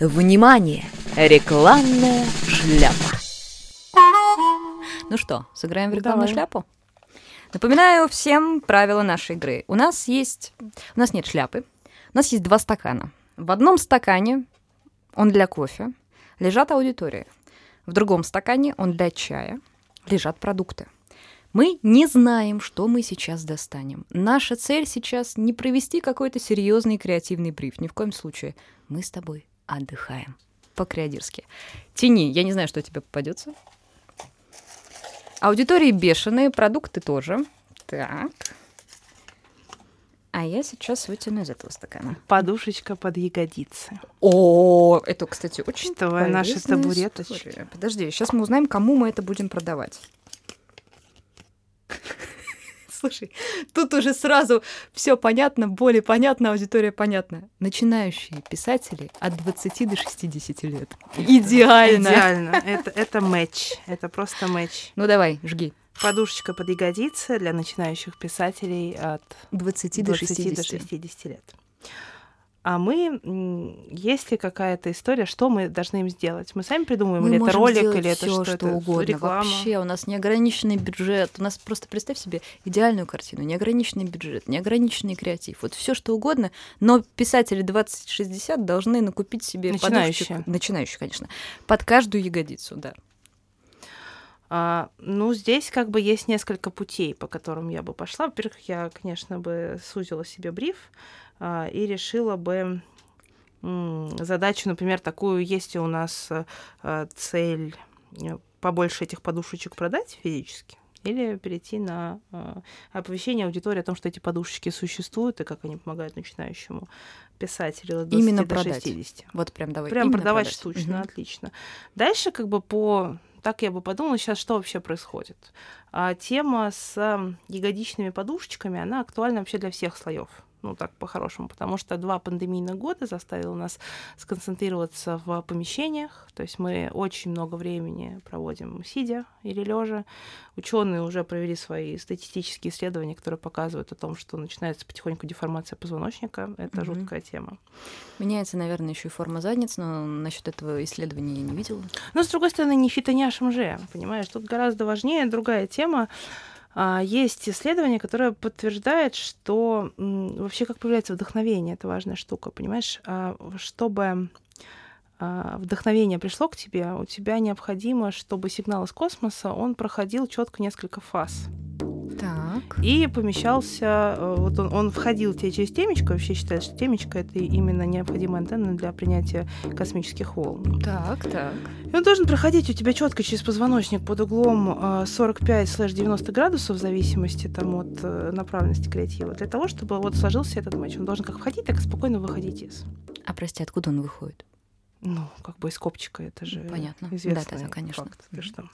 Внимание! Рекламная шляпа. Ну что, сыграем в рекламную Давай. шляпу? Напоминаю всем правила нашей игры. У нас есть... У нас нет шляпы. У нас есть два стакана. В одном стакане, он для кофе, лежат аудитории. В другом стакане, он для чая, лежат продукты. Мы не знаем, что мы сейчас достанем. Наша цель сейчас не провести какой-то серьезный креативный бриф. Ни в коем случае. Мы с тобой отдыхаем. По-креадирски. Тяни, я не знаю, что тебе попадется. Аудитории бешеные, продукты тоже. Так. А я сейчас вытяну из этого стакана. Подушечка под ягодицы. О, это, кстати, очень Что, наши полезная табуреточки? история. Подожди, сейчас мы узнаем, кому мы это будем продавать. Слушай, тут уже сразу все понятно, более понятно, аудитория понятна. Начинающие писатели от 20 до 60 лет. Идеально. Идеально. Это, это матч. Это просто матч. Ну давай, жги. Подушечка под ягодицы для начинающих писателей от 20 до 20 60. до 60 лет. А мы, есть ли какая-то история, что мы должны им сделать? Мы сами придумываем, Мы или это ролик, или это что, что это угодно. реклама? Вообще, у нас неограниченный бюджет. У нас просто представь себе идеальную картину. Неограниченный бюджет, неограниченный креатив. Вот все что угодно. Но писатели 20-60 должны накупить себе Начинающие. подушечек- начинающие, конечно. Под каждую ягодицу, да. А, ну, здесь как бы есть несколько путей, по которым я бы пошла. Во-первых, я, конечно, бы сузила себе бриф и решила бы задачу, например, такую, есть у нас э, цель э, побольше этих подушечек продать физически, или перейти на э, оповещение аудитории о том, что эти подушечки существуют и как они помогают начинающему писателю от 20 Именно до продать. 60. Вот прям давай. Прям продавать продать. штучно, Мгм. отлично. Дальше как бы по... Так я бы подумала сейчас, что вообще происходит. А тема с ягодичными подушечками, она актуальна вообще для всех слоев. Ну, так по-хорошему, потому что два пандемийных года заставило нас сконцентрироваться в помещениях. То есть мы очень много времени проводим сидя или лежа. Ученые уже провели свои статистические исследования, которые показывают о том, что начинается потихоньку деформация позвоночника. Это Мгм. жуткая тема. Меняется, наверное, еще и форма задниц, но насчет этого исследования я не видела. Но, с другой стороны, не фитоняшем же, понимаешь? Тут гораздо важнее другая тема. А, Есть исследование, которое подтверждает, что вообще как появляется вдохновение, это важная штука, понимаешь? А, Чтобы а, вдохновение пришло к тебе, у тебя необходимо, чтобы сигнал из космоса, он проходил четко несколько фаз Так. и помещался, э, вот он, он входил тебе через темечко, вообще считается, что темечко это именно необходимая антенна для принятия космических волн. Так, так. И он должен проходить у тебя четко через позвоночник под углом э, 45-90 градусов в зависимости там, от э, направленности креатива, для того, чтобы вот сложился этот матч. Он должен как входить, так и спокойно выходить из. А прости, откуда он выходит? Ну, как бы из копчика, это же Понятно. известный Да-да-да, конечно. факт. Ты Мгм. что?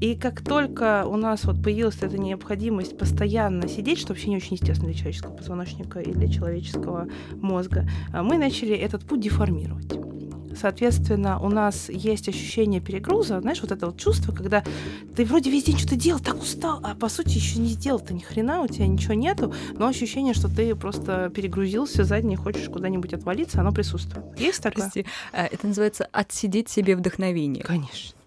И как только у нас вот появилась эта необходимость постоянно сидеть, что вообще не очень естественно для человеческого позвоночника и для человеческого мозга, а, мы начали этот путь деформировать. Соответственно, у нас есть ощущение перегруза, знаешь, вот это вот чувство, когда ты вроде весь день что-то делал, так устал, а по сути еще не сделал-то ни хрена, у тебя ничего нету, но ощущение, что ты просто перегрузился, задний хочешь куда-нибудь отвалиться, оно присутствует. Есть такое? Прости, а, это называется отсидеть себе вдохновение. Конечно.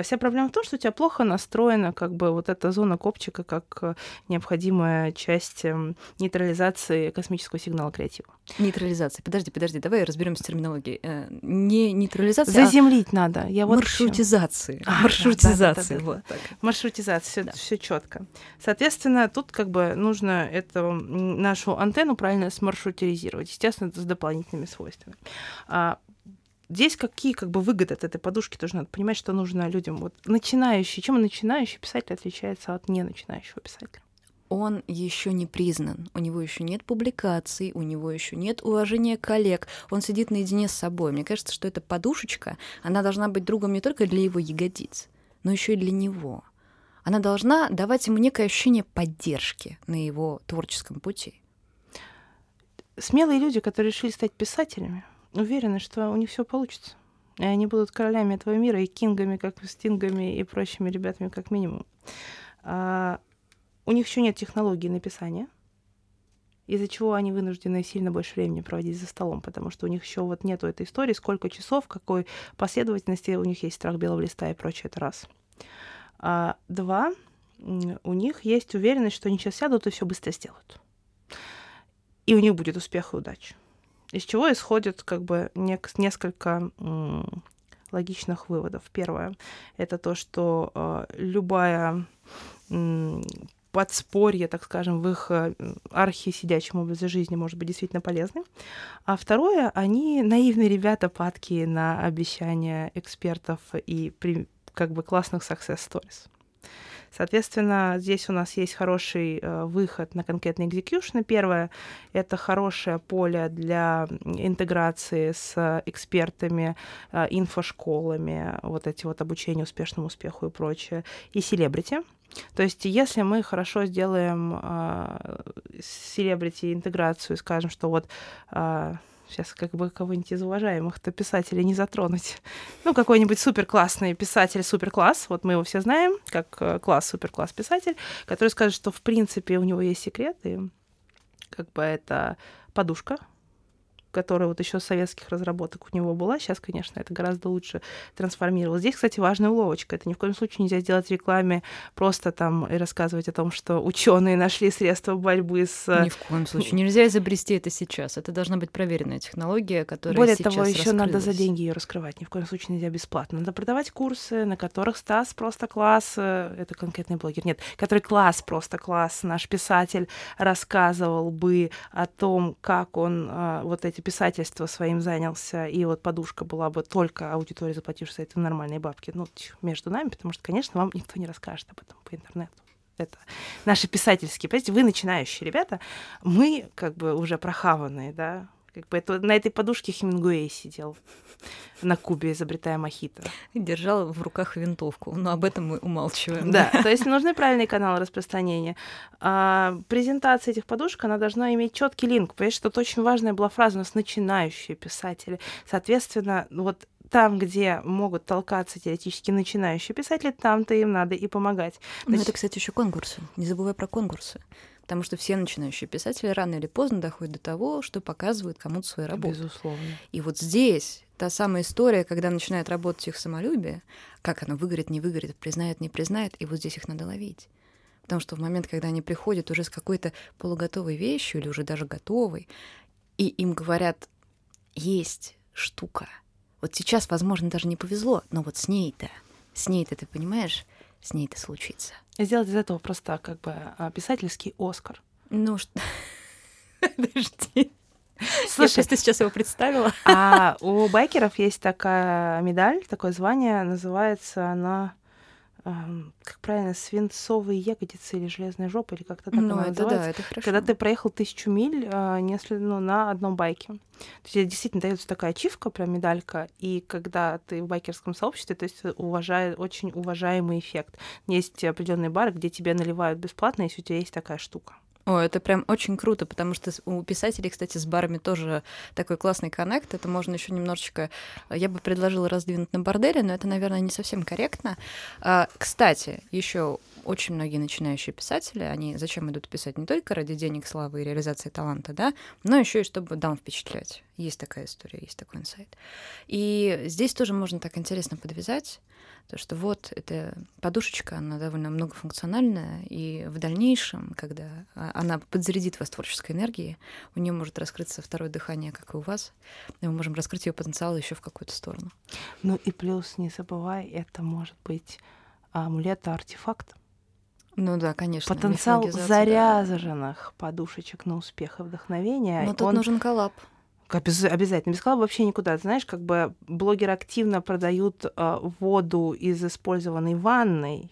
А вся проблема в том, что у тебя плохо настроена как бы вот эта зона копчика как э, необходимая часть эм, нейтрализации космического сигнала креатива. Нейтрализация. Подожди, подожди, давай разберемся с терминологией. Э, Не нейтрализация, Заземлить надо. Я а вот маршрутизации. А, да, маршрутизация. да, да, да, вот так. Маршрутизация, Да. все, четко. Соответственно, тут как бы нужно эту нашу антенну правильно смаршрутизировать, естественно, с дополнительными свойствами. Здесь какие как бы выгоды от этой подушки тоже надо понимать, что нужно людям. Вот начинающий, чем начинающий писатель отличается от не начинающего писателя? Он еще не признан, у него еще нет публикаций, у него еще нет уважения коллег, он сидит наедине с собой. Мне кажется, что эта подушечка, она должна быть другом не только для его ягодиц, но еще и для него. Она должна давать ему некое ощущение поддержки на его творческом пути. Смелые люди, которые решили стать писателями, уверены, что у них все получится. И они будут королями этого мира и кингами, как стингами и прочими ребятами, как минимум. А, у них еще нет технологии написания. из-за чего они вынуждены сильно больше времени проводить за столом, потому что у них еще вот нету этой истории, сколько часов, какой последовательности у них есть страх белого листа и прочее, это раз. А, два, у них есть уверенность, что они сейчас сядут и все быстро сделают. И у них будет успех и удача. Из чего исходит как бы несколько логичных выводов. Первое — это то, что э, любая подспорье, так скажем, в их э, архисидячем образе жизни может быть действительно полезным. А второе, они наивные ребята, падкие на обещания экспертов и при, как бы классных success stories. Соответственно, здесь у нас есть хороший э, выход на конкретный execution. Первое — это хорошее поле для интеграции с экспертами, э, инфошколами, вот эти вот обучения успешному успеху и прочее, и селебрити. То есть, если мы хорошо сделаем селебрити э, интеграцию, скажем, что вот э, сейчас как бы кого-нибудь из уважаемых-то писателей не затронуть. Ну, какой-нибудь супер классный писатель, супер класс, вот мы его все знаем, как э, класс, супер класс писатель, который скажет, что в принципе у него есть секреты, как бы это подушка, которая вот еще советских разработок у него была. Сейчас, конечно, это гораздо лучше трансформировалось. Здесь, кстати, важная уловочка. Это ни в коем случае нельзя сделать рекламе просто там и рассказывать о том, что ученые нашли средства борьбы с... Ни в коем случае. Нельзя изобрести это сейчас. Это должна быть проверенная технология, которая Более сейчас того, еще надо за деньги ее раскрывать. Ни в коем случае нельзя бесплатно. Надо продавать курсы, на которых Стас просто класс, э, это конкретный блогер, нет, который класс просто класс, наш писатель рассказывал бы о том, как он э, вот эти писательство своим занялся, и вот подушка была бы только аудитория, заплатившая за это нормальные бабки, ну, между нами, потому что, конечно, вам никто не расскажет об этом по интернету. Это наши писательские, понимаете, вы начинающие ребята, мы как бы уже прохаванные, да, как бы это, на этой подушке Хемингуэй сидел на Кубе, изобретая мохито. Держал в руках винтовку, но об этом мы умалчиваем. Да, то есть нужны правильные каналы распространения. А, презентация этих подушек, она должна иметь четкий линк. Понимаешь, что это очень важная была фраза у нас начинающие писатели. Соответственно, вот там, где могут толкаться теоретически начинающие писатели, там-то им надо и помогать. Ну, это, кстати, еще конкурсы. Не забывай про конкурсы. Потому что все начинающие писатели рано или поздно доходят до того, что показывают кому-то свои работы. Безусловно. И вот здесь та самая история, когда начинает работать их самолюбие, как оно выгорит, не выгорит, признает, не признает, и вот здесь их надо ловить. Потому что в момент, когда они приходят уже с какой-то полуготовой вещью или уже даже готовой, и им говорят, есть штука. Вот сейчас, возможно, даже не повезло, но вот с ней-то, с ней-то, ты понимаешь, с ней это случится. Сделать из этого просто как бы а, писательский Оскар. Ну что... Подожди. Слушай, ты сейчас его представила. А у байкеров есть такая медаль, такое звание, называется она как правильно, свинцовые ягодицы или железная жопа, или как-то так ну, она это называется. да, это хорошо. Когда ты проехал тысячу миль а, если, ну, на одном байке. То есть действительно дается такая ачивка, прям медалька, и когда ты в байкерском сообществе, то есть уважает, очень уважаемый эффект. Есть определенные бары, где тебе наливают бесплатно, если у тебя есть такая штука. О, это прям очень круто, потому что у писателей, кстати, с барами тоже такой классный коннект. Это можно еще немножечко... Я бы предложила раздвинуть на борделе, но это, наверное, не совсем корректно. А, кстати, еще очень многие начинающие писатели, они зачем идут писать не только ради денег, славы и реализации таланта, да, но еще и чтобы дам впечатлять. Есть такая история, есть такой инсайт. И здесь тоже можно так интересно подвязать, то, что вот эта подушечка, она довольно многофункциональная, и в дальнейшем, когда а, она подзарядит вас творческой энергией, у нее может раскрыться второе дыхание, как и у вас, и мы можем раскрыть ее потенциал еще в какую-то сторону. Ну и плюс, не забывай, это может быть амулет, артефакт. Ну да, конечно. Потенциал заряженных да. подушечек на успех и вдохновение. Но тут он... нужен коллап. Обязательно. Без коллаба вообще никуда. Знаешь, как бы блогеры активно продают э, воду из использованной ванной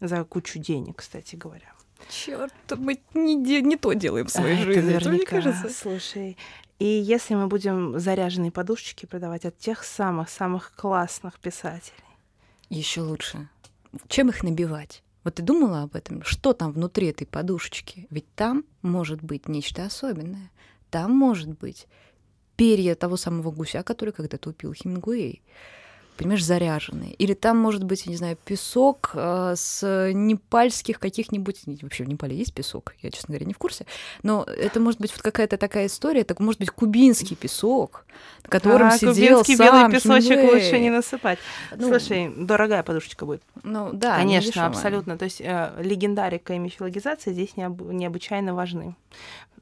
за кучу денег, кстати говоря. Черт, мы не, не то делаем в своей а, жизни, это мне кажется. Слушай, и если мы будем заряженные подушечки продавать от тех самых-самых классных писателей. Еще лучше. Чем их набивать? Вот ты думала об этом? Что там внутри этой подушечки? Ведь там может быть нечто особенное. Там может быть перья того самого гуся, который когда-то убил Хемингуэй. понимаешь, заряженный. Или там может быть, я не знаю, песок э, с непальских каких-нибудь... Вообще в Непале есть песок? Я, честно говоря, не в курсе. Но это может быть вот какая-то такая история, это может быть кубинский песок, на котором а, сидел кубинский сам белый песочек Хемингуэй. лучше не насыпать. Ну, Слушай, дорогая подушечка будет. ну да, Конечно, абсолютно. То есть э, легендарика и мифологизация здесь необ- необычайно важны.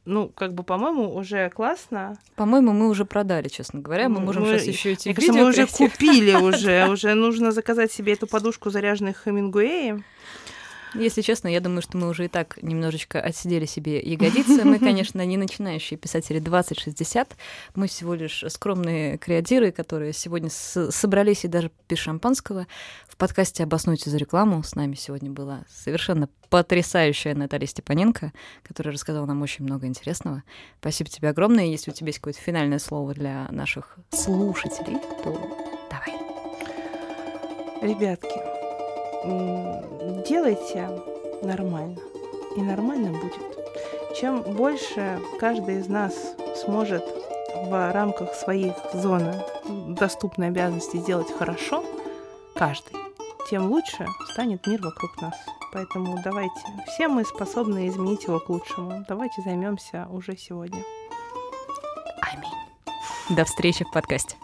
Ну, как бы, по-моему, уже классно. По-моему, мы уже продали, честно говоря. Мы можем мы- сейчас еще идти Мне кажется, мы уже купили уже. Уже нужно заказать себе эту подушку заряженных Хемингуэи. Если честно, я думаю, что мы уже и так немножечко отсидели себе ягодицы. Мы, конечно, не начинающие писатели 20-60. Мы всего лишь скромные креатиры, которые сегодня собрались и даже без шампанского. В подкасте «Обоснуйте за рекламу» с нами сегодня была совершенно потрясающая Наталья Степаненко, которая рассказала нам очень много интересного. Спасибо тебе огромное. Если у тебя есть какое-то финальное слово для наших слушателей, то давай. Ребятки, делайте нормально. И нормально будет. Чем больше каждый из нас сможет в рамках своих зоны доступной обязанности сделать хорошо, каждый, тем лучше станет мир вокруг нас. Поэтому давайте, все мы способны изменить его к лучшему. Давайте займемся уже сегодня. Аминь. До встречи в подкасте.